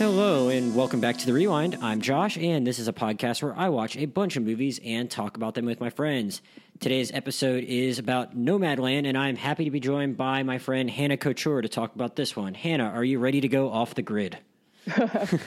Hello, and welcome back to The Rewind. I'm Josh, and this is a podcast where I watch a bunch of movies and talk about them with my friends. Today's episode is about Nomadland, and I'm happy to be joined by my friend Hannah Couture to talk about this one. Hannah, are you ready to go off the grid?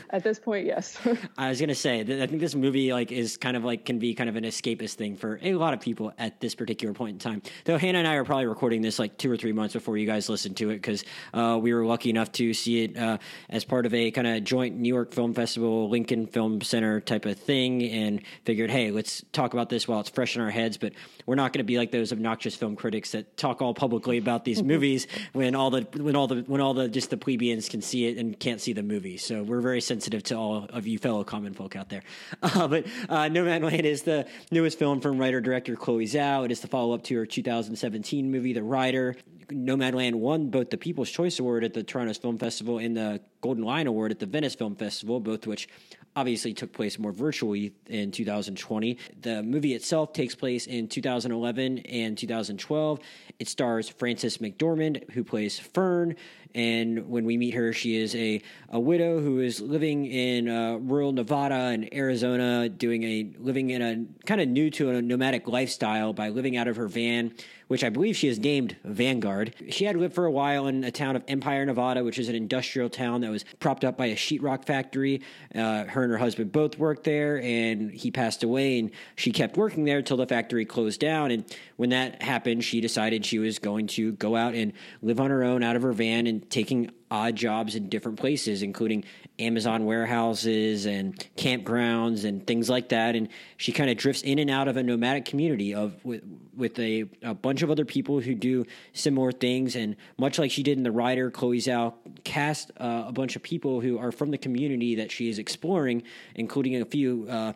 At this point, yes. I was gonna say that I think this movie like is kind of like can be kind of an escapist thing for a lot of people at this particular point in time. Though Hannah and I are probably recording this like two or three months before you guys listen to it because uh, we were lucky enough to see it uh, as part of a kind of joint New York Film Festival, Lincoln Film Center type of thing, and figured, hey, let's talk about this while it's fresh in our heads. But we're not going to be like those obnoxious film critics that talk all publicly about these movies when all the when all the when all the just the plebeians can see it and can't see the movie. So we're very sensitive to all of you fellow common folk out there. Uh, but uh, Nomadland is the newest film from writer director Chloe Zhao. It is the follow up to her 2017 movie, The Rider. Nomadland won both the People's Choice Award at the Toronto Film Festival and the Golden Lion Award at the Venice Film Festival, both of which obviously took place more virtually in 2020. The movie itself takes place in 2011 and 2012. It stars Frances McDormand, who plays Fern. And when we meet her, she is a, a widow who is living in uh, rural Nevada and Arizona, doing a living in a kind of new to a nomadic lifestyle by living out of her van, which I believe she has named Vanguard. She had lived for a while in a town of Empire, Nevada, which is an industrial town that was propped up by a sheetrock factory. Uh, her and her husband both worked there, and he passed away, and she kept working there until the factory closed down. And when that happened, she decided she was going to go out and live on her own out of her van and taking odd jobs in different places, including Amazon warehouses and campgrounds and things like that. And she kind of drifts in and out of a nomadic community of with, with a, a bunch of other people who do similar things. And much like she did in The Rider, Chloe Zhao cast uh, a bunch of people who are from the community that she is exploring, including a few. Uh,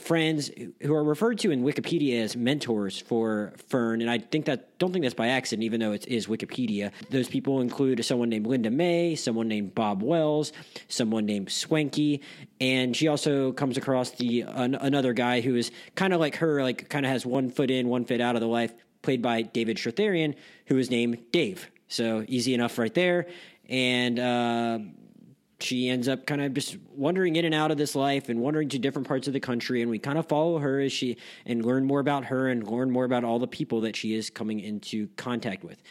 friends who are referred to in Wikipedia as mentors for Fern, and I think that don't think that's by accident, even though it is Wikipedia. Those people include someone named Linda May, someone named Bob Wells, someone named Swanky, and she also comes across the an, another guy who is kind of like her, like kind of has one foot in, one foot out of the life, played by David Strathairn, who is named Dave. So easy enough right there, and. Uh, she ends up kind of just wandering in and out of this life and wandering to different parts of the country and we kind of follow her as she and learn more about her and learn more about all the people that she is coming into contact with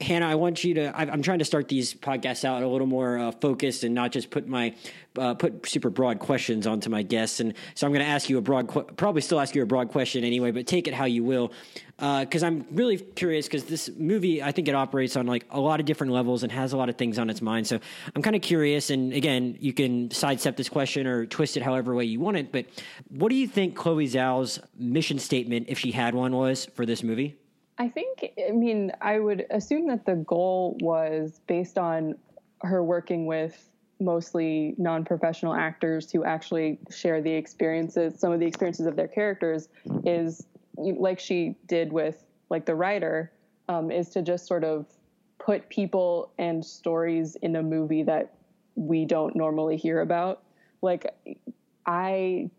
Hannah, I want you to. I'm trying to start these podcasts out a little more uh, focused and not just put my uh, put super broad questions onto my guests. And so I'm going to ask you a broad, probably still ask you a broad question anyway, but take it how you will, because uh, I'm really curious. Because this movie, I think it operates on like a lot of different levels and has a lot of things on its mind. So I'm kind of curious. And again, you can sidestep this question or twist it however way you want it. But what do you think Chloe Zhao's mission statement, if she had one, was for this movie? I think, I mean, I would assume that the goal was based on her working with mostly non professional actors who actually share the experiences, some of the experiences of their characters, is like she did with like the Rider, um, is to just sort of put people and stories in a movie that we don't normally hear about. Like, I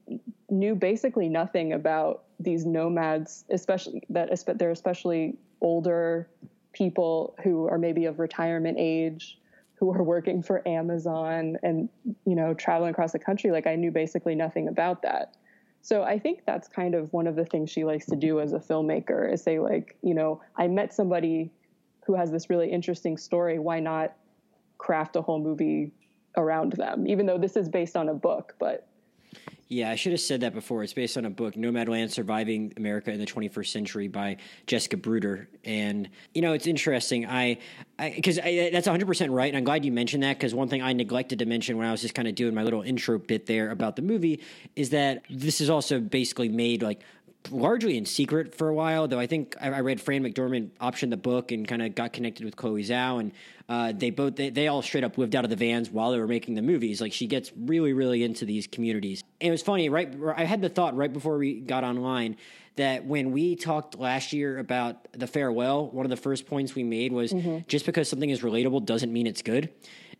knew basically nothing about these nomads, especially that they're especially older people who are maybe of retirement age who are working for Amazon and you know traveling across the country like I knew basically nothing about that. So I think that's kind of one of the things she likes to do as a filmmaker is say like, you know, I met somebody who has this really interesting story, why not craft a whole movie around them even though this is based on a book, but yeah, I should have said that before. It's based on a book, Nomadland Surviving America in the 21st Century by Jessica Bruder. And, you know, it's interesting. I, because that's 100% right. And I'm glad you mentioned that because one thing I neglected to mention when I was just kind of doing my little intro bit there about the movie is that this is also basically made like largely in secret for a while, though I think I, I read Fran McDormand optioned the book and kind of got connected with Chloe Zhao, and uh, they both they, they all straight up lived out of the vans while they were making the movies. Like she gets really really into these communities. And it was funny, right? I had the thought right before we got online that when we talked last year about the farewell, one of the first points we made was mm-hmm. just because something is relatable doesn't mean it's good.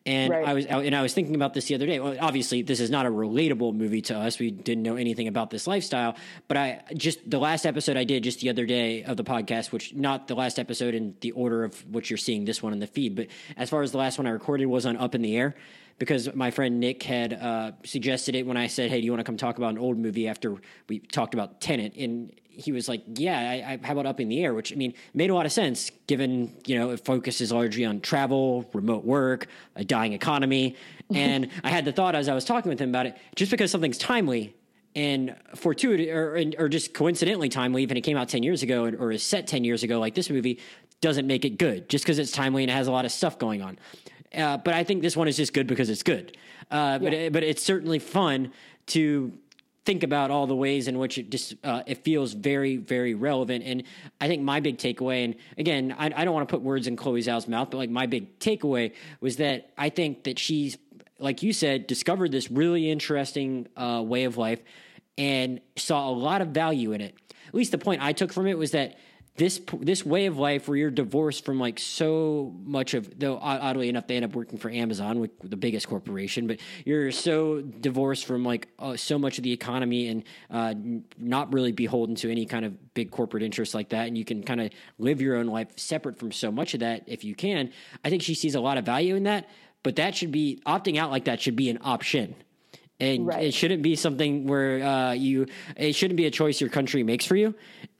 And Right. I was and I was thinking about this the other day. Well, obviously, this is not a relatable movie to us. We didn't know anything about this lifestyle. But I just the last episode I did just the other day of the podcast, which not the last episode in the order of what you're seeing this one in the feed, but as far as the last one I recorded was on Up in the Air because my friend Nick had uh, suggested it when I said, "Hey, do you want to come talk about an old movie?" After we talked about Tenet, and he was like, "Yeah, I, I, how about Up in the Air?" Which I mean made a lot of sense given you know it focuses largely on travel, remote work, a dying economy, and I had the thought as I was talking with him about it, just because something's timely and fortuitous or, or just coincidentally timely, even it came out 10 years ago or, is set 10 years ago, like this movie, doesn't make it good just because it's timely and it has a lot of stuff going on. Uh, but I think this one is just good because it's good. Uh, but, it, but it's certainly fun to think about all the ways in which it just uh, it feels very very relevant. And i think my big takeaway and again i, I don't want to put words in chloe zhao's mouth but like my big takeaway was that i think that she's like you said discovered this really interesting uh, way of life and saw a lot of value in it. At least the point i took from it was that this this way of life where you're divorced from like so much of though oddly enough they end up working for Amazon with the biggest corporation but you're so divorced from like uh, so much of the economy and uh, not really beholden to any kind of big corporate interests like that and you can kind of live your own life separate from so much of that if you can I think she sees a lot of value in that but that should be opting out like that should be an option and Right. it shouldn't be something where uh, you it shouldn't be a choice your country makes for you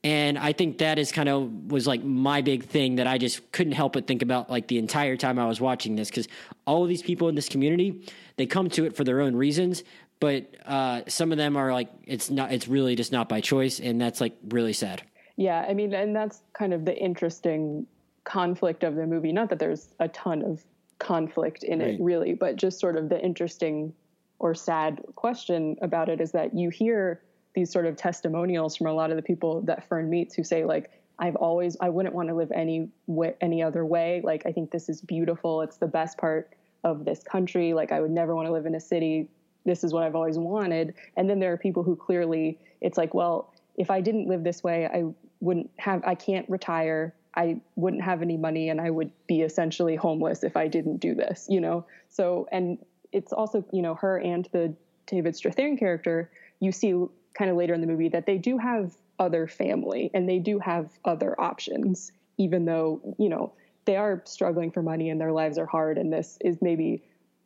and i think that is kind of was like my big thing that i just couldn't help but think about like the entire time i was watching this because all of these people in this community they come to it for their own reasons but uh, some of them are like it's not it's really just not by choice and that's like really sad Yeah, I mean, and that's kind of the interesting conflict of the movie. Not that there's a ton of conflict in Right. it, really, but just sort of the interesting or sad question about it is that you hear these sort of testimonials from a lot of the people that Fern meets who say, like, I've always, I wouldn't want to live any way, any other way. Like, I think this is beautiful. It's the best part of this country. Like, I would never want to live in a city. This is what I've always wanted. And then there are people who clearly, it's like, well, if I didn't live this way, I wouldn't have, I can't retire. I wouldn't have any money and I would be essentially homeless if I didn't do this, you know? So, and it's also, you know, her and the David Strathairn character, you see kind of later in the movie that they do have other family and they do have other options, even though, you know, they are struggling for money and their lives are hard and this is maybe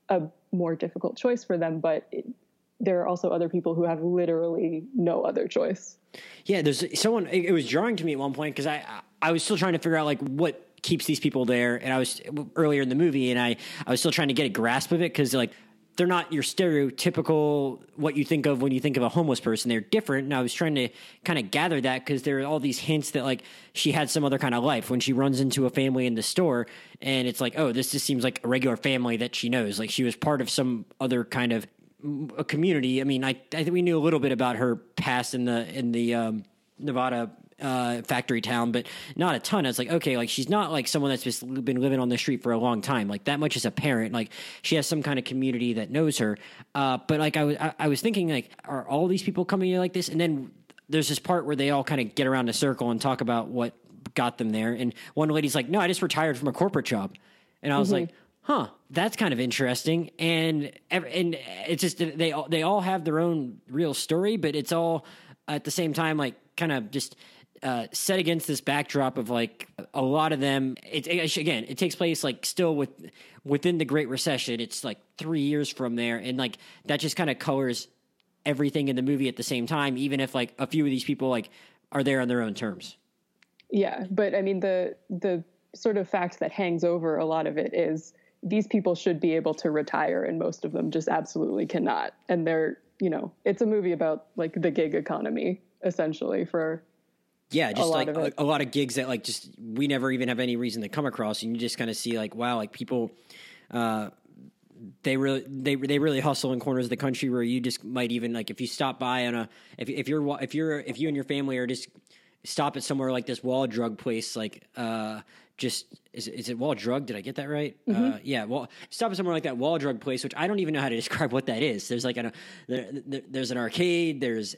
a more difficult choice for them, but it, there are also other people who have literally no other choice. Yeah, there's someone. It, it was jarring to me at one point because I I was still trying to figure out like what keeps these people there, and I was earlier in the movie, and I I was still trying to get a grasp of it because like they're not your stereotypical what you think of when you think of a homeless person. They're different, and I was trying to kind of gather that because there are all these hints that like she had some other kind of life when she runs into a family in the store, and it's like oh this just seems like a regular family that she knows. Like she was part of some other kind of a community. I mean, I I think we knew a little bit about her past in the in the um, Nevada uh, factory town, but not a ton. I was like, okay, like she's not like someone that's just been living on the street for a long time. Like that much is apparent. Like she has some kind of community that knows her. Uh, but like I was I, I was thinking like, are all these people coming here like this? And then there's this part where they all kind of get around a circle and talk about what got them there. And one lady's like, no, I just retired from a corporate job, and I was like huh, that's kind of interesting. And and it's just they all, they all have their own real story, but it's all at the same time like kind of just. Uh, set against this backdrop of like a lot of them, it, it- again, it takes place like still with within the Great Recession. It's like three years from there, and like that just kind of colors everything in the movie at the same time. Even if like a few of these people like are there on their own terms. Yeah, but I mean the the sort of fact that hangs over a lot of it is these people should be able to retire and most of them just absolutely cannot. And they're, you know, it's a movie about like the gig economy essentially for Yeah, just lot like a, a lot of gigs that like just we never even have any reason to come across, and you just kind of see like wow, like people, uh, they really they they really hustle in corners of the country where you just might even like if you stop by on a if if you're if you're if you and your family are just stop at somewhere like this wall drug place like uh just is, is it wall drug? Did i get that right? Uh yeah well stop at somewhere like that wall drug place which i don't even know how to describe what that is. There's like an there, there- there's an arcade there's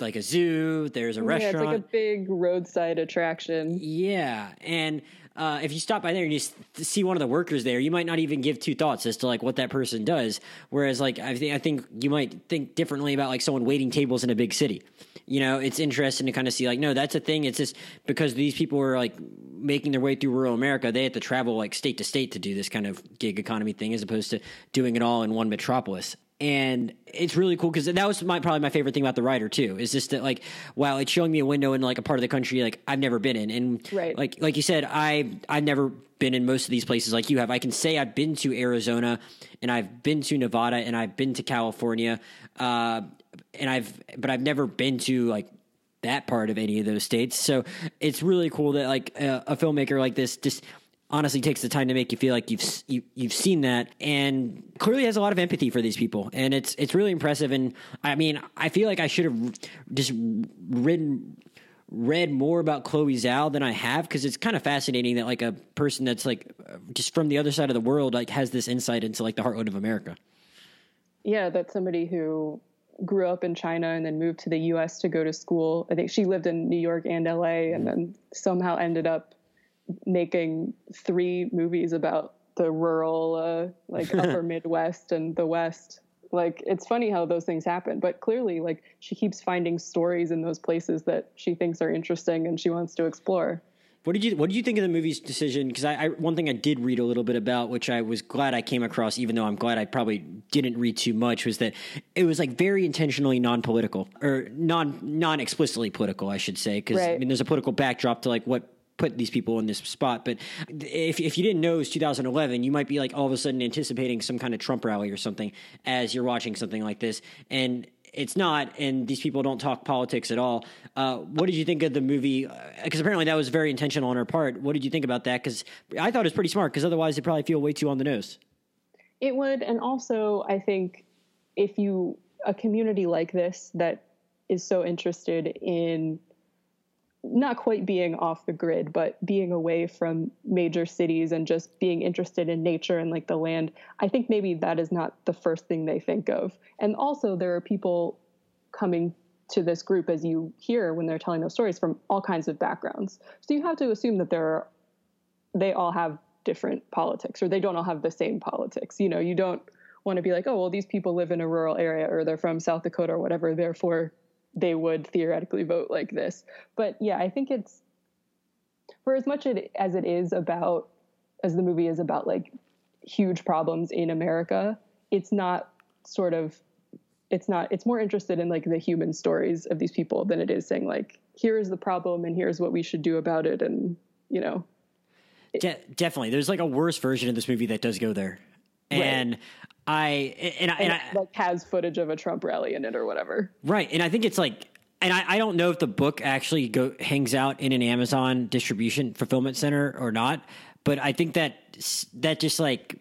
like a zoo. There's a Yeah, restaurant. it's like a big roadside attraction. Yeah, and uh, if you stop by there and you see one of the workers there, you might not even give two thoughts as to like what that person does. Whereas, like I think I think you might think differently about like someone waiting tables in a big city. You know, it's interesting to kind of see like, no, that's a thing. It's just because these people are like making their way through rural America, they have to travel like state to state to do this kind of gig economy thing, as opposed to doing it all in one metropolis and it's really cool because that was my probably my favorite thing about the Rider too is just that like wow it's showing me a window in like a part of the country like I've never been in. And Right. like like you said I I've never been in most of these places like you have. I can say I've been to Arizona and I've been to Nevada and I've been to California uh and I've but I've never been to like that part of any of those states. So it's really cool that like a, a filmmaker like this just honestly takes the time to make you feel like you've s- you, you've seen that and clearly has a lot of empathy for these people and it's it's really impressive and I mean I feel like I should have just written read more about Chloe Zhao than I have because it's kind of fascinating that like a person that's like just from the other side of the world like has this insight into like the heartland of America. Yeah, that's somebody who grew up in China and then moved to the US to go to school. I think she lived in New York and LA and mm-hmm. then somehow ended up making three movies about the rural uh, like upper Midwest and the West. Like it's funny how those things happen, but clearly like she keeps finding stories in those places that she thinks are interesting and she wants to explore. What did you What did you think of the movie's decision? Because I, I one thing I did read a little bit about, which I was glad I came across, even though I'm glad I probably didn't read too much, was that it was like very intentionally non political or non non explicitly political, I should say. Because I mean, there's a political backdrop to like what put these people in this spot. But if if you didn't know it was 2011, you might be like all of a sudden anticipating some kind of Trump rally or something as you're watching something like this, and it's not, and these people don't talk politics at all. Uh, what did you think of the movie? Because apparently that was very intentional on her part. What did you think about that? Because I thought it was pretty smart. Because otherwise, it'd probably feel way too on the nose. It would, and also I think if you a community like this that is so interested in not quite being off the grid, but being away from major cities and just being interested in nature and like the land, I think maybe that is not the first thing they think of. And also, there are people coming to this group, as you hear when they're telling those stories, from all kinds of backgrounds. So you have to assume that there are, they all have different politics or they don't all have the same politics. You know, you don't want to be like, oh, well, these people live in a rural area or they're from South Dakota or whatever, therefore they would theoretically vote like this. But yeah, I think it's for as much as it is about as the movie is about like huge problems in America, it's not sort of it's not it's more interested in like the human stories of these people than it is saying like here is the problem and here's what we should do about it and you know. De- definitely, there's like a worse version of this movie that does go there, and I and I, and I like has footage of a Trump rally in it or whatever. Right, and I think it's like, and I, I don't know if the book actually go hangs out in an Amazon distribution fulfillment center or not, but I think that that just like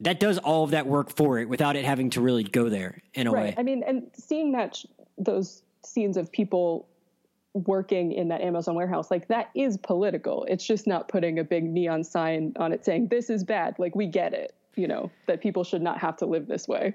that does all of that work for it without it having to really go there in a right. way. i mean and seeing that sh- those scenes of people working in that amazon warehouse like that is political. It's just not putting a big neon sign on it saying this is bad. Like we get it you know that people should not have to live this way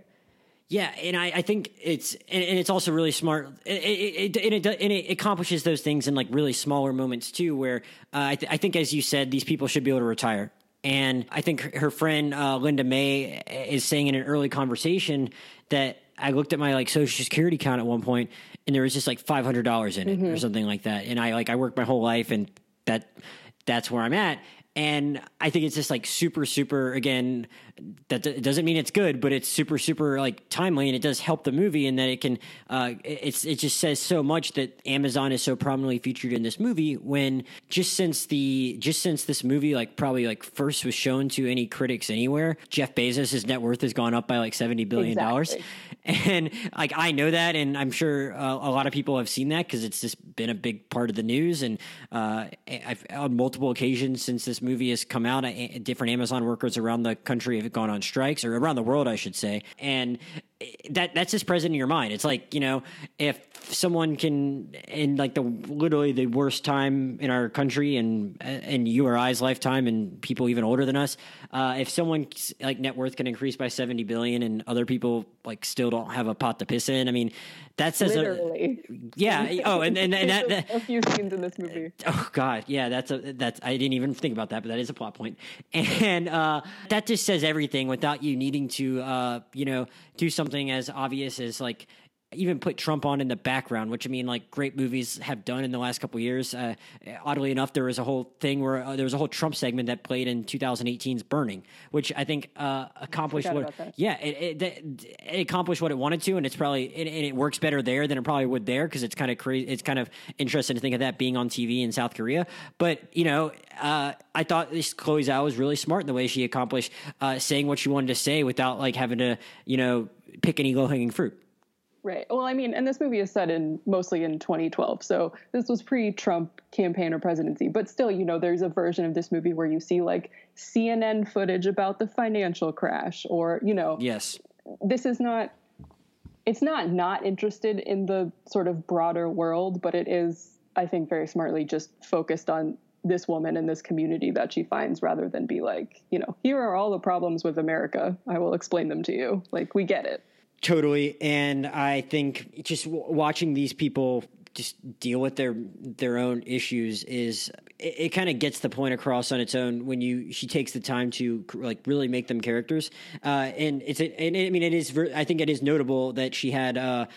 Yeah, and I, I think it's and, and it's also really smart. It, it, it, and it, and it accomplishes those things in like really smaller moments too. Where uh, I, th- I think, as you said, these people should be able to retire. And I think her, friend uh, Linda May is saying in an early conversation that I looked at my like social security account at one point, and there was just like five hundred dollars in it or something like that. And I like I worked my whole life, and that that's where I'm at. And I think it's just like super, super. Again, that it doesn't mean it's good, but it's super, super like timely, and it does help the movie in that it can. Uh, it's it just says so much that Amazon is so prominently featured in this movie. When just since the just since this movie like probably like first was shown to any critics anywhere, Jeff Bezos' net worth has gone up by like seventy billion dollars. Exactly. And like I know that, and I'm sure uh, a lot of people have seen that because it's just been a big part of the news. And uh, I've on multiple occasions since this movie has come out, I, different Amazon workers around the country have gone on strikes, or around the world, I should say. And that that's just present in your mind. It's like you know, if someone can in like the literally the worst time in our country and in you or I's lifetime, and people even older than us, uh, if someone like net worth can increase by seventy billion, and other people like still don't have a pot to piss in, I mean, that says literally. A, yeah. Oh, and and, and that, that, a few scenes in this movie. Oh God, yeah. That's a that's I didn't even think about that, but that is a plot point, and uh, that just says everything without you needing to, uh, you know, do something as obvious as like even put Trump on in the background, which I mean, like great movies have done in the last couple years. Uh, oddly enough, there was a whole thing where uh, there was a whole Trump segment that played in 2018's Burning, which I think uh, accomplished what. Yeah, it, it, it, accomplished what it wanted to, and it's probably and it, it works better there than it probably would there because it's kind of crazy. It's kind of interesting to think of that being on TV in South Korea. But you know, uh, I thought this Chloe Zhao was really smart in the way she accomplished uh, saying what she wanted to say without like having to you know pick any low hanging fruit. Right. Well, I mean, and this movie is set in mostly in 2012, so this was pre-Trump campaign or presidency. But still, you know, there's a version of this movie where you see like CNN footage about the financial crash, or you know, yes, this is not. It's not not interested in the sort of broader world, but it is, I think, very smartly just focused on this woman and this community that she finds rather than be like, you know, here are all the problems with America. I will explain them to you. Like, we get it. Totally, and I think just watching these people just deal with their their own issues is it, it kind of gets the point across on its own when you she takes the time to like really make them characters. Uh, and it's and I mean it is I think it is notable that she had uh,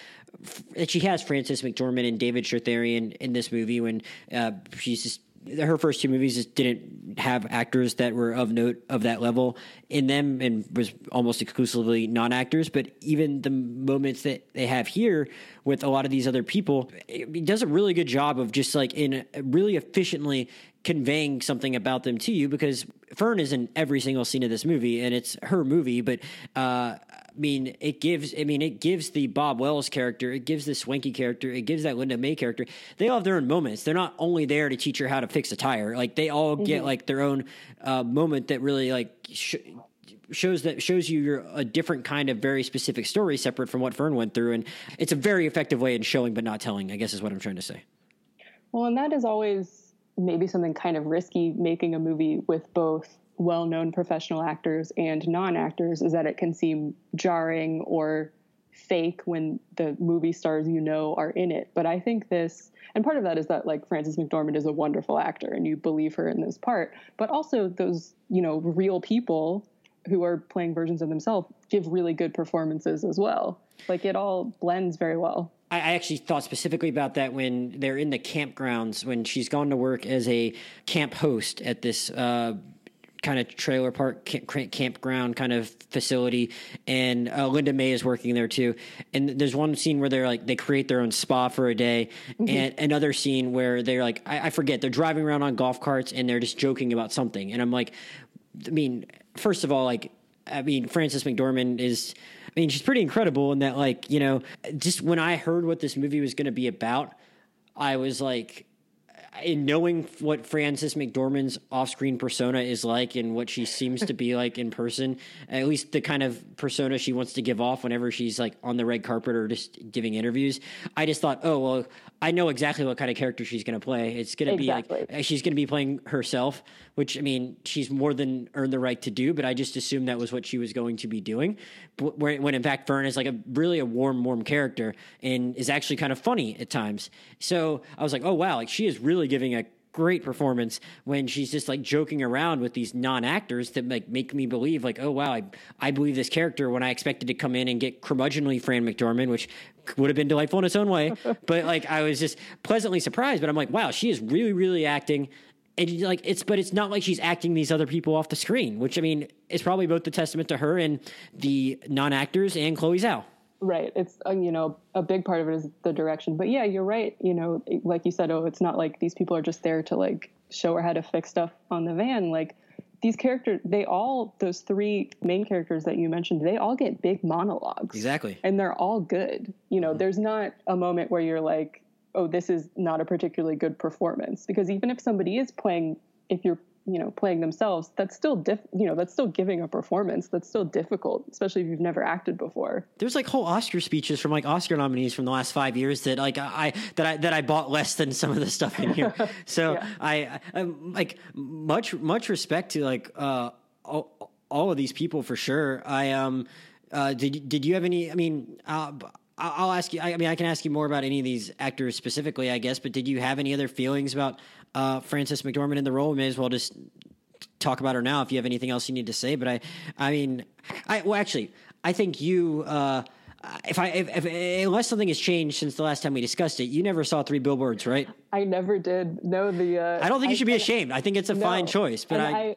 that she has Frances McDormand and David Strathairn in this movie when uh, she's just her first two movies just didn't have actors that were of note of that level in them and was almost exclusively non-actors. But even the moments that they have here with a lot of these other people it does a really good job of just like in really efficiently conveying something about them to you because Fern is in every single scene of this movie and it's her movie but uh, I mean, it gives. I mean, it gives the Bob Wells character, it gives the Swanky character, it gives that Linda May character. They all have their own moments. They're not only there to teach her how to fix a tire. Like they all mm-hmm. get like their own uh, moment that really like sh- shows that shows you a different kind of very specific story, separate from what Fern went through. And it's a very effective way in showing but not telling. I guess is what I'm trying to say. Well, and that is always maybe something kind of risky making a movie with both well known professional actors and non actors is that it can seem jarring or fake when the movie stars you know are in it. But I think this, and part of that is that like Frances McDormand is a wonderful actor and you believe her in this part, but also those, you know, real people who are playing versions of themselves give really good performances as well. Like it all blends very well. I actually thought specifically about that when they're in the campgrounds when she's gone to work as a camp host at this uh, kind of trailer park campground kind of facility and uh, linda may is working there too and there's one scene where they're like they create their own spa for a day mm-hmm. and another scene where they're like I, I forget they're driving around on golf carts and they're just joking about something and i'm like i mean first of all like i mean frances mcdormand is i mean she's pretty incredible in that like you know just when i heard what this movie was going to be about i was like in knowing what Frances McDormand's off-screen persona is like and what she seems to be like in person, at least the kind of persona she wants to give off whenever she's like on the red carpet or just giving interviews, I just thought, oh well, I know exactly what kind of character she's going to play. It's going to exactly. be like eh, she's going to be playing herself, which I mean, she's more than earned the right to do. But I just assumed that was what she was going to be doing. When in fact, Fern is like a really a warm, warm character and is actually kind of funny at times. So I was like, oh wow, like she is really giving a great performance when she's just like joking around with these non-actors that like make me believe like oh wow I, I believe this character when I expected to come in and get curmudgeonly Fran McDormand which would have been delightful in its own way but like I was just pleasantly surprised but I'm like wow she is really really acting and like it's but it's not like she's acting these other people off the screen which I mean is probably both the testament to her and the non-actors and Chloe Zhao Right. It's uh, you know a big part of it is the direction. But yeah, you're right. You know, like you said, oh, it's not like these people are just there to like show her how to fix stuff on the van. Like these characters, they all those three main characters that you mentioned, they all get big monologues. Exactly. And they're all good. You know, mm-hmm. there's not a moment where you're like, oh, this is not a particularly good performance because even if somebody is playing, if you're you know playing themselves that's still diff you know that's still giving a performance that's still difficult especially if you've never acted before there's like whole oscar speeches from like oscar nominees from the last five years that like i that i that i bought less than some of the stuff in here so yeah. I, I like much much respect to like uh all, all of these people for sure i um uh did did you have any i mean uh I'll ask you. I mean, I can ask you more about any of these actors specifically, I guess. But did you have any other feelings about uh, Frances McDormand in the role? We may as well just talk about her now if you have anything else you need to say. But I, I mean, I well, actually, I think you. Uh, if I if, if, unless something has changed since the last time we discussed it, you never saw Three Billboards, right? I never did. No, the. Uh, I don't think you should be ashamed. I think it's a no, fine choice, but I, I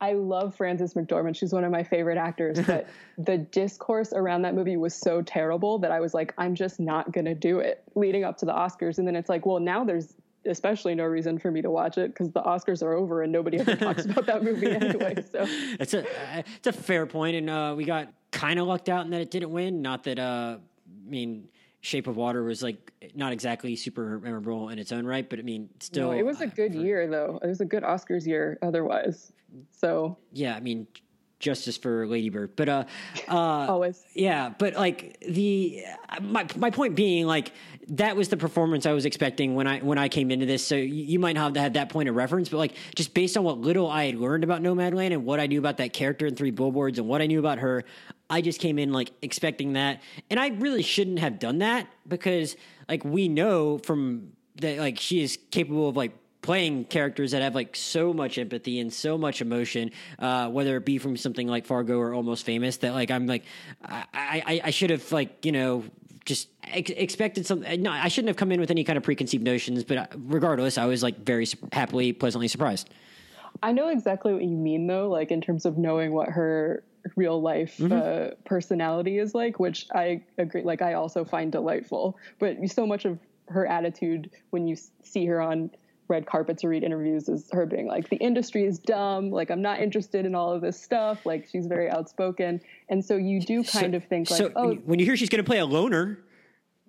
I love Frances McDormand. She's one of my favorite actors, but the discourse around that movie was so terrible that I was like, I'm just not going to do it leading up to the Oscars. And then it's like, well, now there's especially no reason for me to watch it because the Oscars are over and nobody ever talks about that movie anyway. So it's a it's a fair point, and uh, we got kind of lucked out in that it didn't win. Not that uh, I mean. Shape of Water was like not exactly super memorable in its own right, but I mean, still. No, it was a good uh, year, though. It was a good Oscars year otherwise. So yeah, I mean, justice for Ladybird, but uh, uh, always yeah. But like the my my point being like that was the performance I was expecting when I when I came into this. So you, might not have had that point of reference, but like just based on what little I had learned about Nomadland and what I knew about that character in Three Billboards and what I knew about her, I just came in like expecting that, and I really shouldn't have done that because like we know from that like she is capable of like playing characters that have like so much empathy and so much emotion, uh, whether it be from something like Fargo or Almost Famous, that like I'm like I I, I should have like you know just ex- expected some. No, I shouldn't have come in with any kind of preconceived notions. But uh, regardless, I was like very happily, pleasantly surprised. I know exactly what you mean, though. Like in terms of knowing what her real life mm-hmm. uh, personality is like, which I agree. Like I also find delightful. But so much of her attitude when you see her on red carpets or read interviews is her being like the industry is dumb. Like i'm not interested in all of this stuff. Like she's very outspoken. And so you do kind so, of think like so oh when you hear she's going to play a loner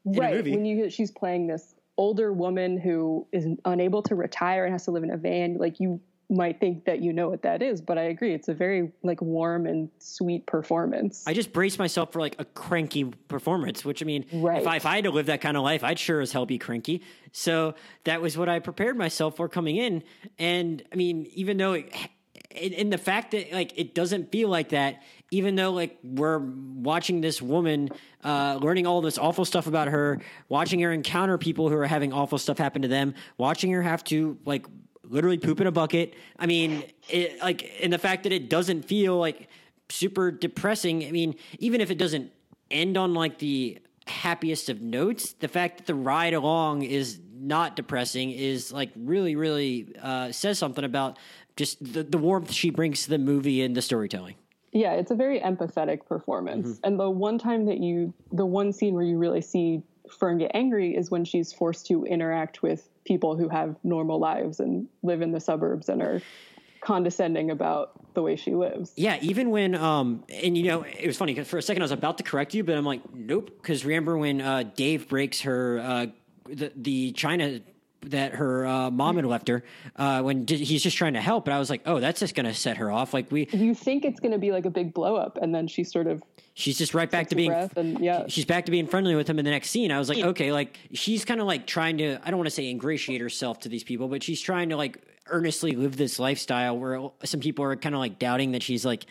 right when you hear she's playing this older woman who is unable to retire and has to live in a van like you might think that you know what that is, but I agree. It's a very like warm and sweet performance. I just brace myself for like a cranky performance, which I mean, right. if, I, if I had to live that kind of life, I'd sure as hell be cranky. So that was what I prepared myself for coming in. And I mean, even though it, in the fact that like it doesn't feel like that even though like we're watching this woman uh, learning all this awful stuff about her watching her encounter people who are having awful stuff happen to them watching her have to like literally poop in a bucket. I mean, it, like, and the fact that it doesn't feel like super depressing. I mean, even if it doesn't end on like the happiest of notes, the fact that the ride along is not depressing is like really, really uh, says something about just the, the warmth she brings to the movie and the storytelling. Yeah, it's a very empathetic performance. Mm-hmm. And the one time that you, the one scene where you really see Fern get angry is when she's forced to interact with people who have normal lives and live in the suburbs and are condescending about the way she lives. Yeah, even when um and you know it was funny because for a second I was about to correct you, but I'm like nope because remember when uh, Dave breaks her uh, the the China that her uh, mom had left her uh, when he's just trying to help. But I was like, oh, that's just going to set her off. Like we, you think it's going to be like a big blow up, and then she sort of she's just right back to being and, yeah. she's back to being friendly with him in the next scene. I was like, okay, like she's kind of like trying to I don't want to say ingratiate herself to these people, but she's trying to like earnestly live this lifestyle where some people are kind of like doubting that she's like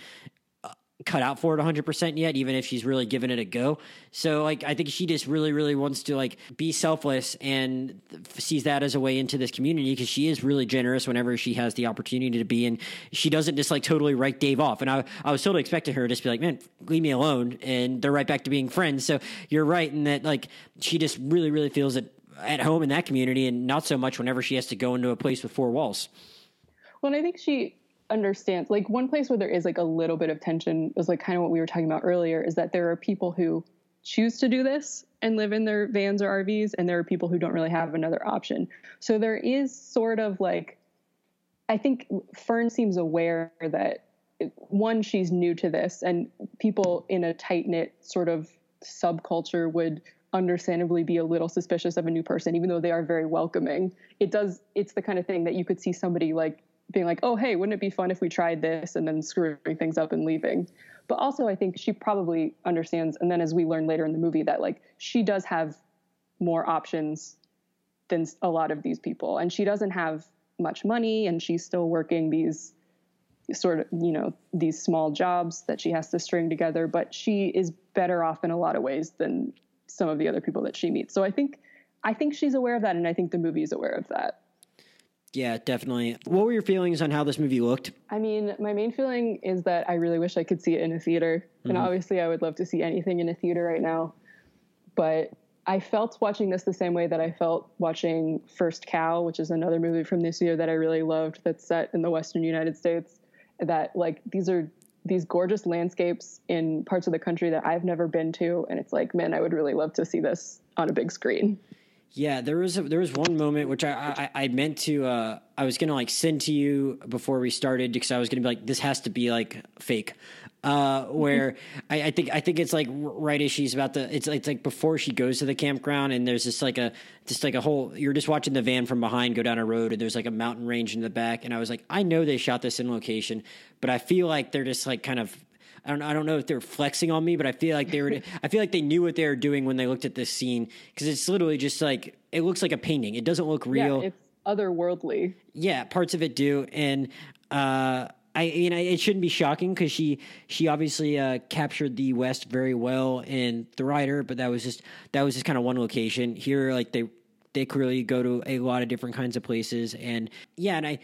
cut out for it 100% yet even if she's really given it a go. So like i think she just really really wants to like be selfless and sees that as a way into this community because she is really generous whenever she has the opportunity to be and she doesn't just like totally write dave off. And i, I was totally expecting her to just be like man leave me alone and they're right back to being friends. So you're right in that like she just really really feels it at home in that community and not so much whenever she has to go into a place with four walls. Well and i think she understands like one place where there is like a little bit of tension is like kind of what we were talking about earlier is that there are people who choose to do this and live in their vans or RVs and there are people who don't really have another option. So there is sort of like I think Fern seems aware that one she's new to this and people in a tight-knit sort of subculture would understandably be a little suspicious of a new person even though they are very welcoming. It does it's the kind of thing that you could see somebody like being like, oh, hey, wouldn't it be fun if we tried this and then screwing things up and leaving? But also, I think she probably understands. And then as we learn later in the movie, that like she does have more options than a lot of these people. And she doesn't have much money and she's still working these sort of, you know, these small jobs that she has to string together. But she is better off in a lot of ways than some of the other people that she meets. So I think I think she's aware of that, and I think the movie is aware of that. Yeah, definitely. What were your feelings on how this movie looked? I mean, my main feeling is that I really wish I could see it in a theater. Mm-hmm. And obviously, I would love to see anything in a theater right now. But I felt watching this the same way that I felt watching First Cow, which is another movie from this year that I really loved that's set in the Western United States. That, like, these are these gorgeous landscapes in parts of the country that I've never been to. And it's like, man, I would really love to see this on a big screen. Yeah, there was a, there was one moment which I I, I meant to uh, I was gonna like send to you before we started because I was gonna be like this has to be like fake, uh, where I, I, think I think it's like right as she's about to it's it's like before she goes to the campground and there's just like a just like a whole you're just watching the van from behind go down a road and there's like a mountain range in the back. And I was like I know they shot this in location but I feel like they're just like kind of I don't I don't know if they're flexing on me, but I feel like they were. I feel like they knew what they were doing when they looked at this scene because it's literally just like it looks like a painting. It doesn't look real. Yeah, it's otherworldly. Yeah, parts of it do, and uh, I know it shouldn't be shocking because she she obviously uh, captured the West very well in the Rider, but that was just that was just kind of one location. Here, like they they clearly go to a lot of different kinds of places, and yeah, and I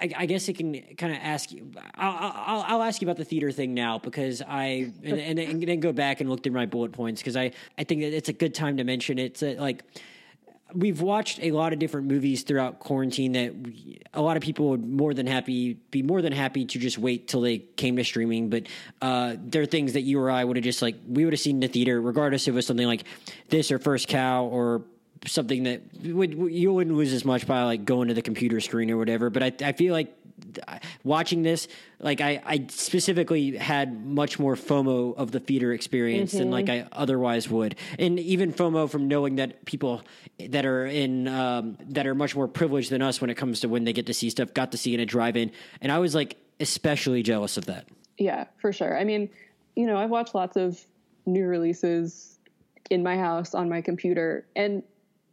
I, I, guess it can kind of ask you. I'll, I'll, I'll, ask you about the theater thing now because I and, and, and then go back and look through my bullet points because I I think that it's a good time to mention it. It's like we've watched a lot of different movies throughout quarantine that we, a lot of people would more than happy be more than happy to just wait till they came to streaming. But uh, there are things that you or I would have just like we would have seen in the theater, regardless if it was something like this or First Cow or something that would you wouldn't lose as much by like going to the computer screen or whatever. But I, I feel like watching this, like I, I specifically had much more FOMO of the theater experience mm-hmm. than like I otherwise would, and even FOMO from knowing that people that are in um, that are much more privileged than us when it comes to when they get to see stuff got to see in a drive-in, and I was like especially jealous of that. Yeah, for sure. I mean, you know, I've watched lots of new releases in my house on my computer, and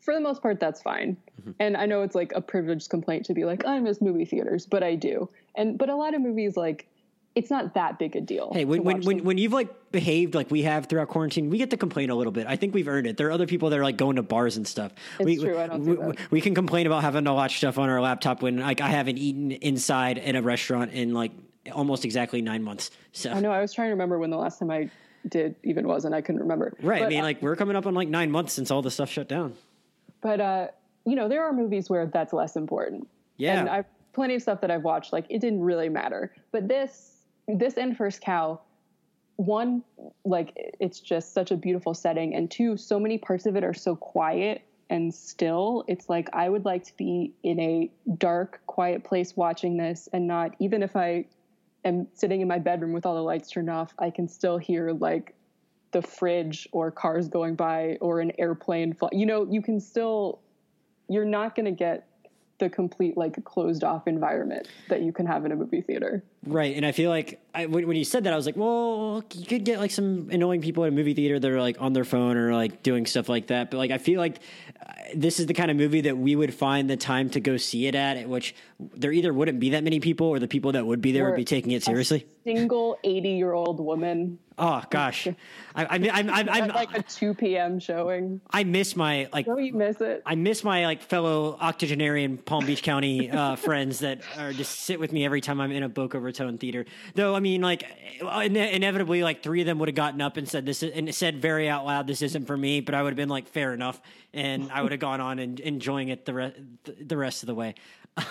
for the most part, that's fine. Mm-hmm. And I know it's like a privileged complaint to be like, I miss movie theaters, but I do. And but a lot of movies like it's not that big a deal. Hey, when when, when, when, you've like behaved like we have throughout quarantine, we get to complain a little bit. I think we've earned it. There are other people that are like going to bars and stuff. It's we, true. I don't we, we, we, can complain about having to watch stuff on our laptop when like I haven't eaten inside in a restaurant in like almost exactly nine months. So I know I was trying to remember when the last time I did even was, and I couldn't remember. Right. But, I mean, like we're coming up on like nine months since all the stuff shut down. But uh, you know, there are movies where that's less important. Yeah. And I've plenty of stuff that I've watched, like it didn't really matter. But this this and First Cow, one, like it's just such a beautiful setting, and two, so many parts of it are so quiet and still. It's like I would like to be in a dark, quiet place watching this and not even if I am sitting in my bedroom with all the lights turned off, I can still hear like the fridge or cars going by or an airplane fly. You know, you can still you're not going to get the complete like closed off environment that you can have in a movie theater. Right, and I feel like I, when, when, you said that, I was like, well, you could get like some annoying people at a movie theater that are like on their phone or like doing stuff like that. But like, I feel like uh, this is the kind of movie that we would find the time to go see it at, at which there either wouldn't be that many people or the people that would be there or would be taking it seriously. single eighty year old woman Oh gosh, I, I, I'm, I'm, I'm like a two p.m. showing. I miss my like. Oh, you miss it. I miss my like fellow octogenarian Palm Beach County uh, friends that are just sit with me every time I'm in a Boca Raton theater. Though I mean, like ine- inevitably, like three of them would have gotten up and said this is, and said very out loud, "This isn't for me." But I would have been like, "Fair enough," and I would have gone on and enjoying it the rest the rest of the way.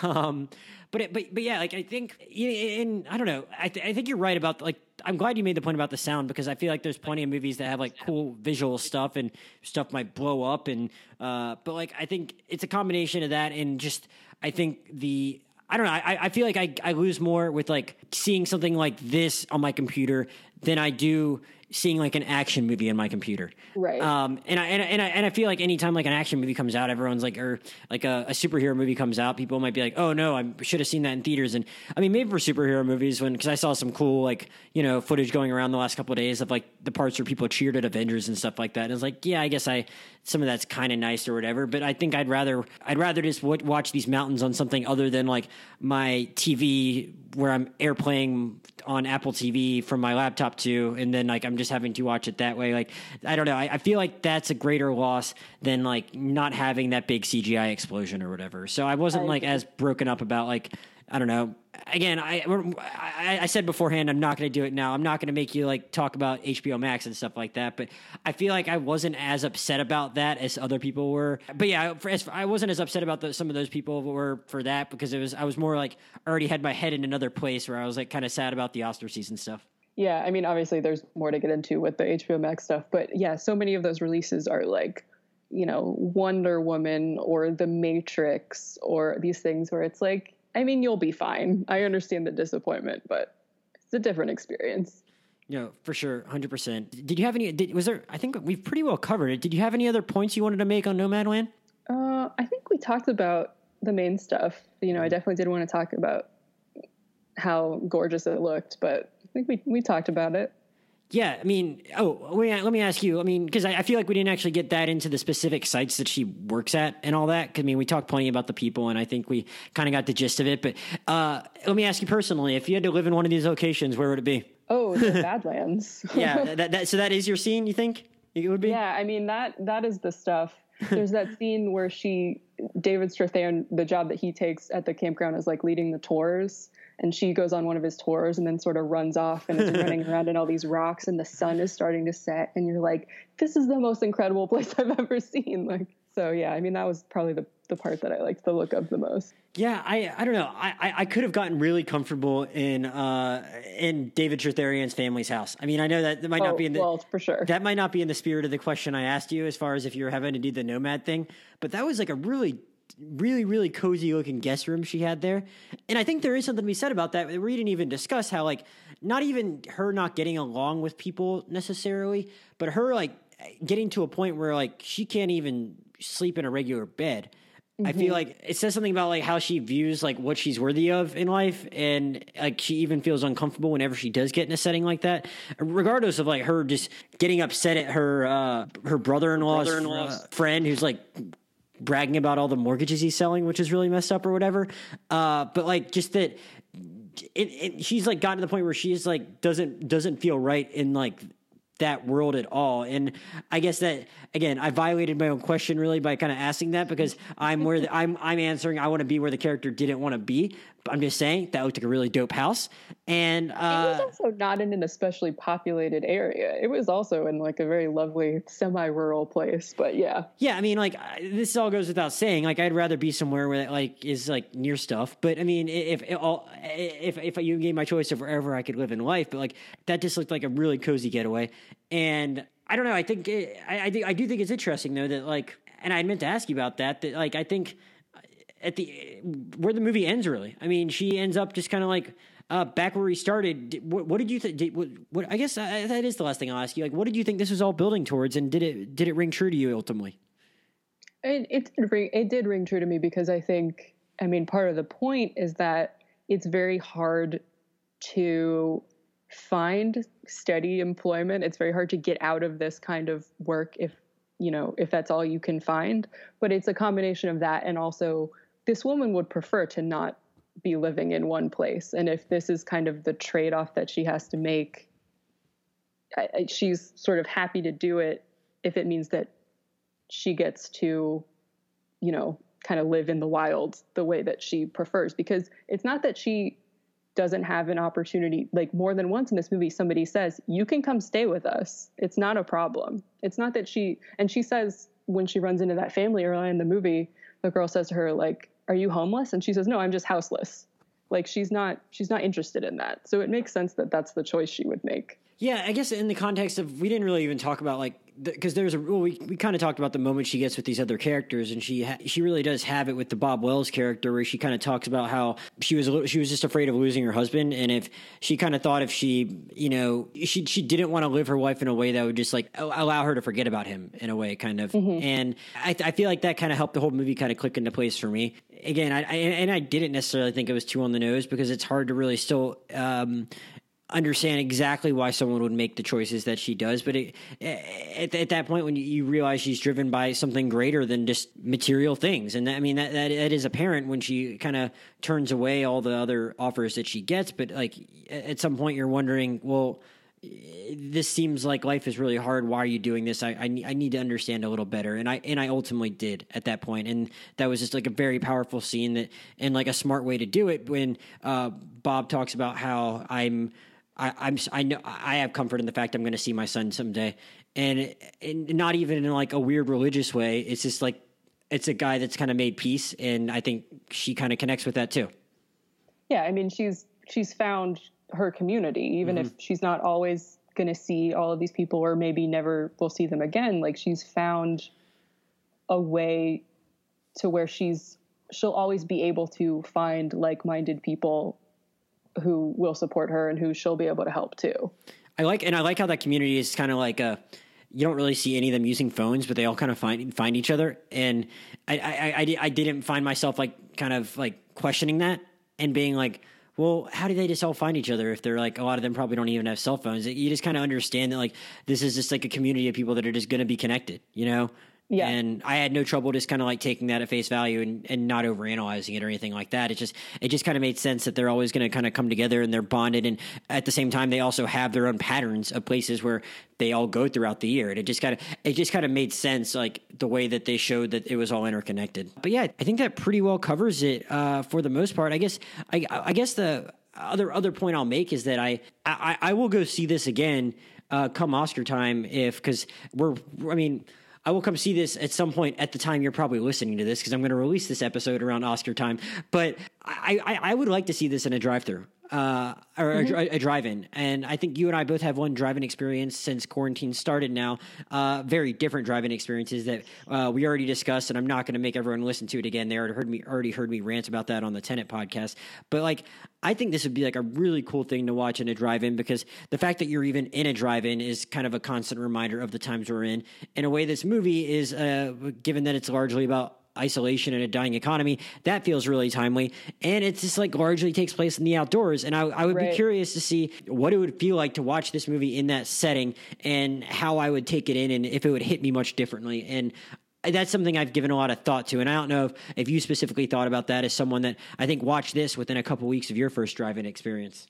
Um, but it, but but yeah, like I think, and I don't know, I, th- I think you're right about like I'm glad you made the point about the sound because I feel like there's plenty of movies that have like cool visual stuff and stuff might blow up and uh, but like I think it's a combination of that and just I think the I don't know. I, I feel like I, I lose more with like seeing something like this on my computer than I do seeing like an action movie on my computer. Right. Um, and I, and I, and I, and I feel like anytime like an action movie comes out, everyone's like, or like a, a superhero movie comes out, people might be like, oh no, I should have seen that in theaters. And I mean, maybe for superhero movies when, cause I saw some cool, like, you know, footage going around the last couple of days of like the parts where people cheered at Avengers and stuff like that. And it's like, yeah, I guess I, some of that's kind of nice or whatever, but I think I'd rather, I'd rather just w- watch these mountains on something other than like my TV where I'm airplaying on Apple TV from my laptop top two, and then like I'm just having to watch it that way. Like I don't know. I, I feel like that's a greater loss than like not having that big CGI explosion or whatever. So I wasn't I like as broken up about like I don't know. Again, I, I, I said beforehand, I'm not going to do it now. I'm not going to make you like talk about HBO Max and stuff like that. But I feel like I wasn't as upset about that as other people were. But yeah, for, as, I wasn't as upset about the, some of those people were for that because it was I was more like already had my head in another place where I was like kind of sad about the Oscar season stuff. Yeah, I mean, obviously, there's more to get into with the HBO Max stuff, but yeah, so many of those releases are like, you know, Wonder Woman or The Matrix or these things where it's like, I mean, you'll be fine. I understand the disappointment, but it's a different experience. No, for sure, hundred percent. Did you have any? Did, was there? I think we've pretty well covered it. Did you have any other points you wanted to make on Nomadland? Uh, I think we talked about the main stuff. You know, I definitely did want to talk about how gorgeous it looked, but think we we talked about it. Yeah, I mean, oh, let me, let me ask you. I mean, because I, I, feel like we didn't actually get that into the specific sites that she works at and all that. Cause, I mean, we talked plenty about the people, and I think we kind of got the gist of it. But uh, let me ask you personally: if you had to live in one of these locations, where would it be? Oh, the Badlands. yeah, that, that, so that is your scene. You think it would be? Yeah, I mean that that is the stuff. There's that scene where she, David Strathairn, the job that he takes at the campground is like leading the tours and she goes on one of his tours and then sort of runs off and is running around in all these rocks and the sun is starting to set and you're like this is the most incredible place i've ever seen. Like so yeah i mean that was probably the, the part that i liked the look of the most. Yeah i i don't know. I i could have gotten really comfortable in uh in david Strathairn's family's house. I mean i know that, that might oh, not be in the well for sure. that might not be in the spirit of the question i asked you as far as if you're having to do the nomad thing but that was like a really really, really cozy looking guest room she had there. And I think there is something to be said about that. We didn't even discuss how, like, not even her not getting along with people necessarily, but her, like, getting to a point where, like, she can't even sleep in a regular bed. Mm-hmm. I feel mm-hmm. like it says something about like how she views like what she's worthy of in life, and like she even feels uncomfortable whenever she does get in a setting like that, regardless of like her just getting upset at her uh, her brother in law's uh, friend who's like bragging about all the mortgages he's selling, which is really messed up or whatever. Uh, but like just that, it, it, she's like gotten to the point where she's like doesn't doesn't feel right in like that world at all. And I guess that again, I violated my own question really by kind of asking that because I'm where the, I'm I'm answering. I want to be where the character didn't want to be. But I'm just saying that looked like a really dope house. And uh, it was also not in an especially populated area. It was also in like a very lovely semi-rural place. But yeah, yeah. I mean, like this all goes without saying. Like I'd rather be somewhere where like is like near stuff. But I mean, if all if if you gave my choice of wherever I could live in life, but like that just looked like a really cozy getaway. And I don't know. I think it, I, I I do think it's interesting though that like, and I meant to ask you about that. That like I think at the where the movie ends really. I mean, she ends up just kind of like uh, back where we started. What, what did you think? What, what, I guess uh, that is the last thing I'll ask you. Like, what did you think this was all building towards, and did it did it ring true to you ultimately? It it it did ring true to me because I think I mean part of the point is that it's very hard to find steady employment. It's very hard to get out of this kind of work if you know if that's all you can find. But it's a combination of that and also this woman would prefer to not be living in one place. And if this is kind of the trade off that she has to make, I, I, she's sort of happy to do it if it means that she gets to, you know, kind of live in the wild the way that she prefers. Because it's not that she doesn't have an opportunity like more than once in this movie somebody says you can come stay with us it's not a problem it's not that she and she says when she runs into that family early in the movie the girl says to her like are you homeless? And she says no i'm just houseless. Like she's not she's not interested in that. So it makes sense that that's the choice she would make yeah i guess in the context of we didn't really even talk about like because there's a well, we we kind of talked about the moment she gets with these other characters, and she ha- she really does have it with the Bob Wells character, where she kind of talks about how she was she was just afraid of losing her husband, and if she kind of thought if she you know she she didn't want to live her life in a way that would just like allow her to forget about him in a way, kind of, mm-hmm. and I I feel like that kind of helped the whole movie kind of click into place for me. Again, I, I, and I didn't necessarily think it was too on the nose because it's hard to really still um, understand exactly why someone would make the choices that she does but it, at, at, that point when you, realize she's driven by something greater than just material things and that, i mean that, that, that is apparent when she kind of turns away all the other offers that she gets but like at some point you're wondering well this seems like life is really hard. Why are you doing this? I, I, I need to understand a little better. And I, and I ultimately did at that point. And that was just like a very powerful scene that, and like a smart way to do it when, uh, Bob talks about how I'm, I, I'm, I know I have comfort in the fact I'm going to see my son someday. And, and not even in like a weird religious way. It's just like, it's a guy that's kind of made peace. And I think she kind of connects with that too. Yeah. I mean, she's, she's found her community, even mm-hmm. if she's not always going to see all of these people or maybe never will see them again. Like she's found a way to where she's she'll always be able to find like-minded people who will support her and who she'll be able to help too. I like and I like how that community is kind of like a you don't really see any of them using phones, but they all kind of find find each other. And I I, I, I didn't find myself like kind of like questioning that and being like, well, how do they just all find each other if they're like a lot of them probably don't even have cell phones? You just kind of understand that like this is just like a community of people that are just going to be connected, you know? Yeah. And I had no trouble just kind of like taking that at face value and, and not overanalyzing it or anything like that. It just it just kind of made sense that they're always going to kind of come together and they're bonded and at the same time they also have their own patterns of places where they all go throughout the year. And it just kind of it just kind of made sense like the way that they showed that it was all interconnected. But yeah, I think that pretty well covers it uh, for the most part. I guess I I guess the other other point I'll make is that I I, I will go see this again uh, come Oscar time if because we're I mean I will come see this at some point at the time you're probably listening to this because I'm going to release this episode around Oscar time. But I, I, I would like to see this in a drive through uh, or mm-hmm. a, a, drive-in. And I think you and I both have one drive-in experience since quarantine started. Now, uh, very different drive-in experiences that uh, we already discussed, and I'm not going to make everyone listen to it again. They already heard me already heard me rant about that on the Tenet podcast. But like, I think this would be like a really cool thing to watch in a drive-in because the fact that you're even in a drive-in is kind of a constant reminder of the times we're in. In a way, this movie is, uh, given that it's largely about isolation in a dying economy. That feels really timely. And it's just like largely takes place in the outdoors. And I, I would right. be curious to see what it would feel like to watch this movie in that setting and how I would take it in and if it would hit me much differently. And that's something I've given a lot of thought to. And I don't know if, if you specifically thought about that as someone that I think watched this within a couple weeks of your first drive in experience.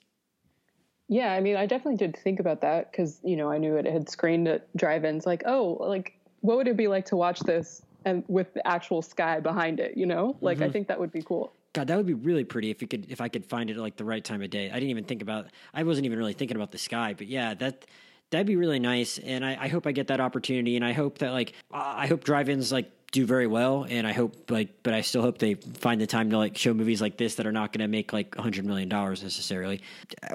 Yeah, I mean, I definitely did think about that because, you know, I knew it had screened at drive ins. Like, oh, like, what would it be like to watch this and with the actual sky behind it, you know? Like mm-hmm. I think that would be cool. God, that would be really pretty if you could if I could find it at like the right time of day. I didn't even think about I wasn't even really thinking about the sky, but yeah, that that'd be really nice. And I, I hope I get that opportunity and I hope that like I hope drive-ins like do very well and i hope like but i still hope they find the time to like show movies like this that are not going to make like 100 million dollars necessarily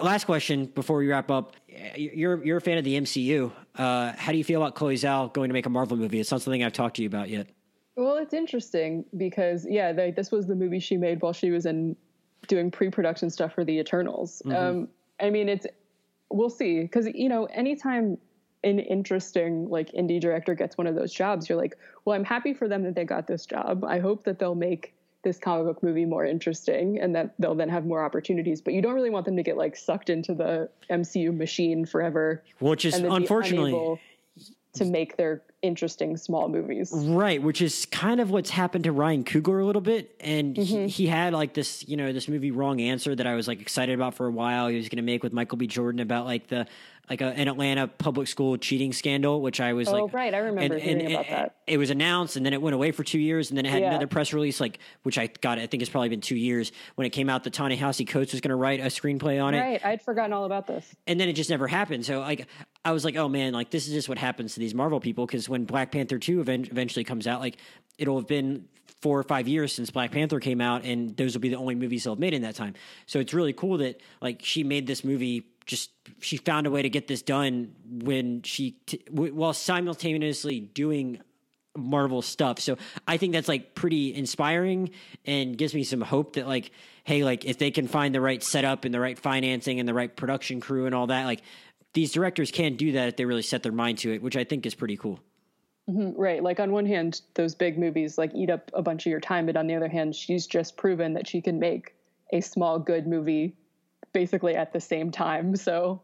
last question before we wrap up you're you're a fan of the mcu uh, how do you feel about chloe zhao going to make a marvel movie it's not something i've talked to you about yet well, it's interesting because yeah, they, this was the movie she made while she was in doing pre-production stuff for the Eternals. Mm-hmm. Um, I mean, it's we'll see because you know anytime an interesting like indie director gets one of those jobs, you're like, well, I'm happy for them that they got this job. I hope that they'll make this comic book movie more interesting and that they'll then have more opportunities but you don't really want them to get like sucked into the MCU machine forever which is unfortunately to make their interesting small movies. Right, which is kind of what's happened to Ryan Coogler a little bit. And mm-hmm. he, he, had like this, you know, this movie Wrong Answer that I was like excited about for a while. He was going to make with Michael B. Jordan about like the like a, an Atlanta public school cheating scandal, which I was oh, like, right, I remember and, hearing and, about that. It was announced, and then it went away for two years, and then it had yeah. another press release, like which I got. I think it's probably been two years when it came out that Ta-Nehisi Coates was going to write a screenplay on it. Right, I'd forgotten all about this, and then it just never happened. So like, I was like, oh man, like this is just what happens to these Marvel people because when Black Panther two eventually comes out, like it'll have been four or five years since Black Panther came out, and those will be the only movies they'll have made in that time. So it's really cool that like she made this movie just she found a way to get this done when she while simultaneously doing Marvel stuff. So I think that's like pretty inspiring and gives me some hope that like hey like if they can find the right setup and the right financing and the right production crew and all that like these directors can do that if they really set their mind to it, which I think is pretty cool. Mm-hmm, right. Like on one hand, those big movies like eat up a bunch of your time, but on the other hand, she's just proven that she can make a small good movie basically at the same time. So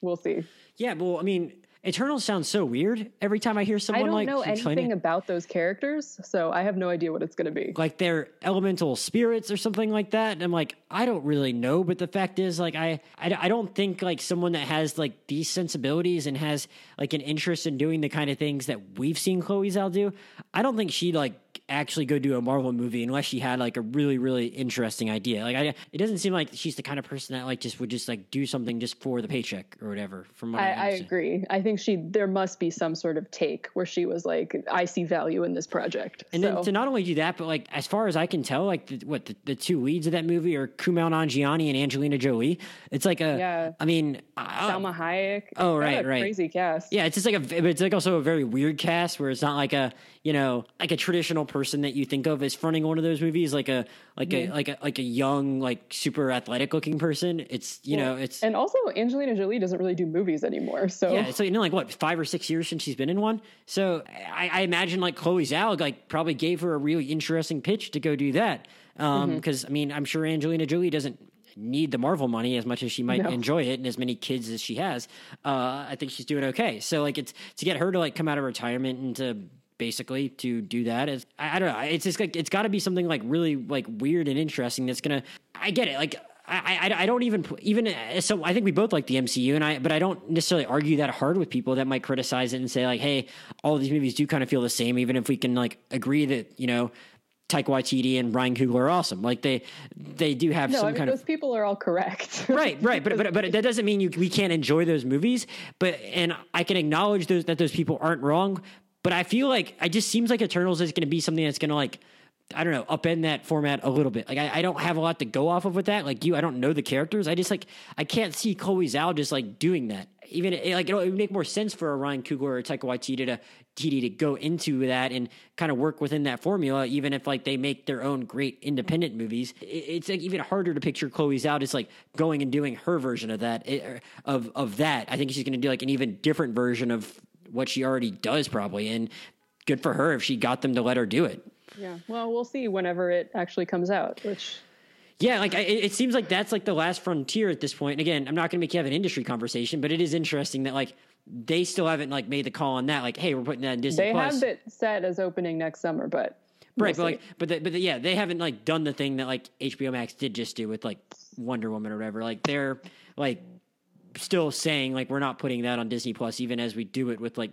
we'll see. Yeah, well, I mean, Eternals sounds so weird every time I hear someone I don't like know anything about those characters, so I have no idea what it's going to be. like they're elemental spirits or something like that. And I'm like, I don't really know. But the fact is, like, I, I, I don't think like someone that has like these sensibilities and has like an interest in doing the kind of things that we've seen Chloe Zhao do, I don't think she'd like actually go do a Marvel movie unless she had like a really, really interesting idea. Like, I, it doesn't seem like she's the kind of person that like just would just like do something just for the paycheck or whatever. From what I, I, I agree. I think she there must be some sort of take where she was like, "I see value in this project." And so, then to not only do that, but like as far as I can tell, like the, what the, the two leads of that movie are Kumail Nanjiani and Angelina Jolie. It's like a, Yeah. I mean, I- Salma Hayek. Oh, right, right. Crazy cast. yeah, it's just like a, but it's like also a very weird cast where it's not like a, you know, like a traditional person that you think of as fronting one of those movies, like a, like a, like a, like a young, like super athletic looking person. It's, you know, it's, and also Angelina Jolie doesn't really do movies anymore. So Yeah, it's like you know, like what five or six years since she's been in one. So I, I imagine like Chloe Zhao like probably gave her a really interesting pitch to go do that. Mm-hmm. Because I mean, I'm sure Angelina Jolie doesn't need the Marvel money as much as she might No. enjoy it, and as many kids as she has. Uh, I think she's doing okay. So like it's to get her to like come out of retirement and to basically to do that is I, I don't know it's just like it's got to be something like really like weird and interesting that's gonna i get it like I, I, I don't even even uh, so I think we both like the MCU and I but I don't necessarily argue that hard with people that might criticize it and say like hey all these movies do kind of feel the same even if we can like agree that you know Taika Waititi and Ryan Coogler are awesome like they they do have no, some I mean kind those of people are all correct. right right but but but that doesn't mean you we can't enjoy those movies but and I can acknowledge those that those people aren't wrong but I feel like it just seems like Eternals is going to be something that's going to like I don't know, upend that format a little bit. Like I, I don't have a lot to go off of with that. Like you, I don't know the characters. I just like I can't see Chloe Zhao just like doing that. Even it, like it would make more sense for a Ryan Coogler or Taika Waititi to TD to go into that and kind of work within that formula. Even if like they make their own great independent movies, it, it's like even harder to picture Chloe Zhao just like going and doing her version of that. It, of of that, I think she's going to do like an even different version of what she already does probably, and good for her if she got them to let her do it. yeah. Well, we'll see whenever it actually comes out. Which Yeah, like I- it, seems like that's like the last frontier at this point. And again, I'm not going to make you have an industry conversation, but it is interesting that like they still haven't like made the call on that. Like, hey, we're putting that in Disney they Plus, have it set as opening next summer, but we'll right? But see. like, but the, but the, yeah, they haven't like done the thing that like HBO Max did just do with like Wonder Woman or whatever. Like they're like still saying like we're not putting that on Disney Plus, even as we do it with like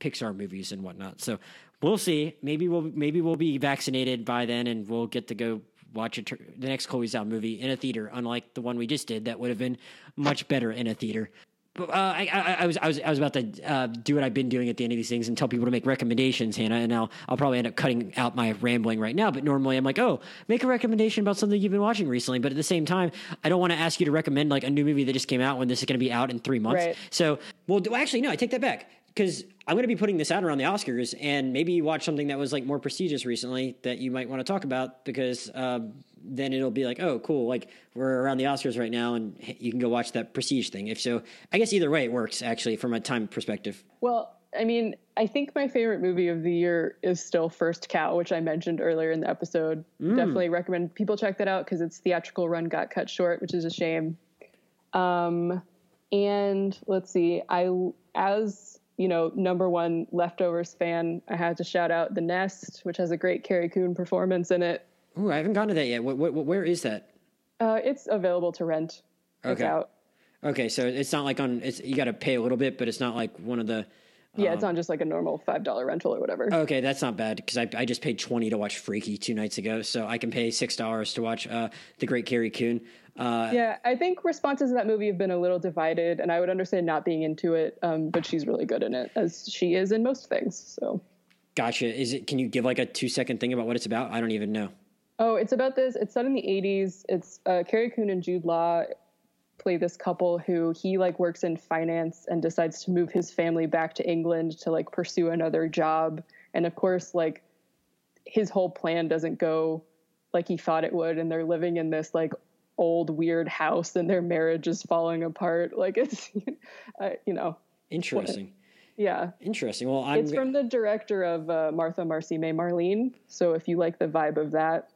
Pixar movies and whatnot. So we'll see. Maybe we'll maybe we'll be vaccinated by then, and we'll get to go watch tr- the next Chloe Zhao movie in a theater, unlike the one we just did. That would have been much better in a theater. Uh, I, I, I was I was I was about to uh, do what I've been doing at the end of these things and tell people to make recommendations, Hannah. And now I'll probably end up cutting out my rambling right now. But normally I'm like, oh, make a recommendation about something you've been watching recently. But at the same time, I don't want to ask you to recommend like a new movie that just came out when this is going to be out in three months. Right. So, well, actually, no, I take that back because I'm going to be putting this out around the Oscars, and maybe you watch something that was like more prestigious recently that you might want to talk about because um, then it'll be like, oh, cool, like we're around the Oscars right now, and you can go watch that prestige thing. If so, I guess either way it works actually from a time perspective. Well, I mean, I think my favorite movie of the year is still First Cow, which I mentioned earlier in the episode. Definitely recommend people check that out because its theatrical run got cut short, which is a shame. Um, and let's see, I as you know, number one leftovers fan, I had to shout out The Nest, which has a great Carrie Coon performance in it. Ooh, I haven't gotten to that yet. What, what, where is that? Uh, it's available to rent. It's Okay. out. Okay, so it's not like on. It's you got to pay a little bit, but it's not like one of the. Yeah, it's on just like a normal five dollar rental or whatever. Okay, that's not bad because I, I just paid twenty to watch Freaky two nights ago, so I can pay six dollars to watch uh, the Great Carrie Coon. Uh, Yeah, I think responses to that movie have been a little divided, and I would understand not being into it, um, but she's really good in it, as she is in most things. So, Gotcha. Is it? Can you give like a two second thing about what it's about? I don't even know. Oh, it's about this. It's set in the '80s. It's uh, Carrie Coon and Jude Law play this couple who he like works in finance and decides to move his family back to England to like pursue another job, and of course, like his whole plan doesn't go like he thought it would, and they're living in this like old weird house, and their marriage is falling apart. Like it's, uh, you know. Interesting. Yeah, Interesting. Well, I'm. it's from the director of uh, Martha, Marcy, May, Marlene. So if you like the vibe of that,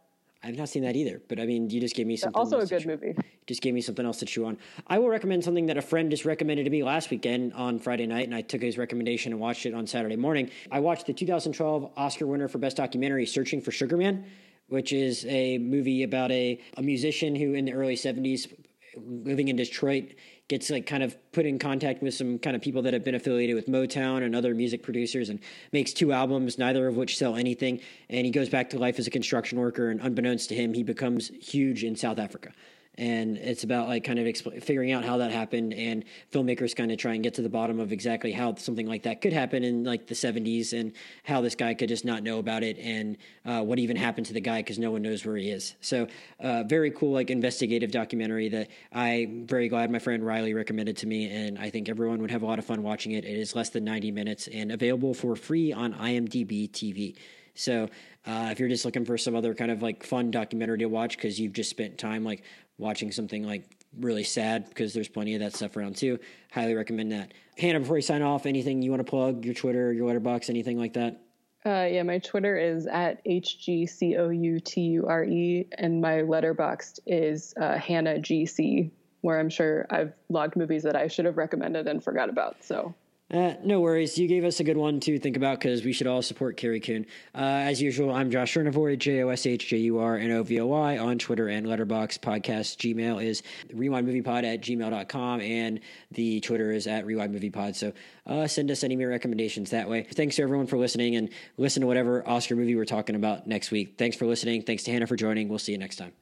I've not seen that either, but I mean, you just gave me something. Also, a good chew- movie. Just gave me something else to chew on. I will recommend something that a friend just recommended to me last weekend on Friday night, and I took his recommendation and watched it on Saturday morning. I watched the 2012 Oscar winner for Best Documentary, Searching for Sugar Man, which is a movie about a, a musician who, in the early 70s, living in Detroit, gets like kind of put in contact with some kind of people that have been affiliated with Motown and other music producers and makes two albums, neither of which sell anything. And he goes back to life as a construction worker, and unbeknownst to him, he becomes huge in South Africa. And it's about like kind of figuring out how that happened, and filmmakers kind of try and get to the bottom of exactly how something like that could happen in like the 70s, and how this guy could just not know about it, and uh, what even happened to the guy because no one knows where he is. So, uh, very cool, like investigative documentary that I'm very glad my friend Riley recommended to me, and I think everyone would have a lot of fun watching it. It is less than 90 minutes and available for free on IMDb TV. So, uh, if you're just looking for some other kind of like fun documentary to watch because you've just spent time like watching something like really sad because there's plenty of that stuff around too, highly recommend that. Hannah, before you sign off, anything you want to plug? Your Twitter, your letterbox, anything like that? Uh, yeah, my Twitter is at HGCOUTURE, and my Letterboxd is uh, Hannah GC, where I'm sure I've logged movies that I should have recommended and forgot about. So Uh, no worries. You gave us a good one to think about because we should all support Carrie Coon. Uh, as usual, I'm Josh Jurnovoy, J O S H J U R N O V O Y on Twitter and Letterbox. Podcast Gmail is rewindmoviepod at gmail.com and the Twitter is at rewindmoviepod. So uh, send us any more recommendations that way. Thanks to everyone for listening and listen to whatever Oscar movie we're talking about next week. Thanks for listening. Thanks to Hannah for joining. We'll see you next time.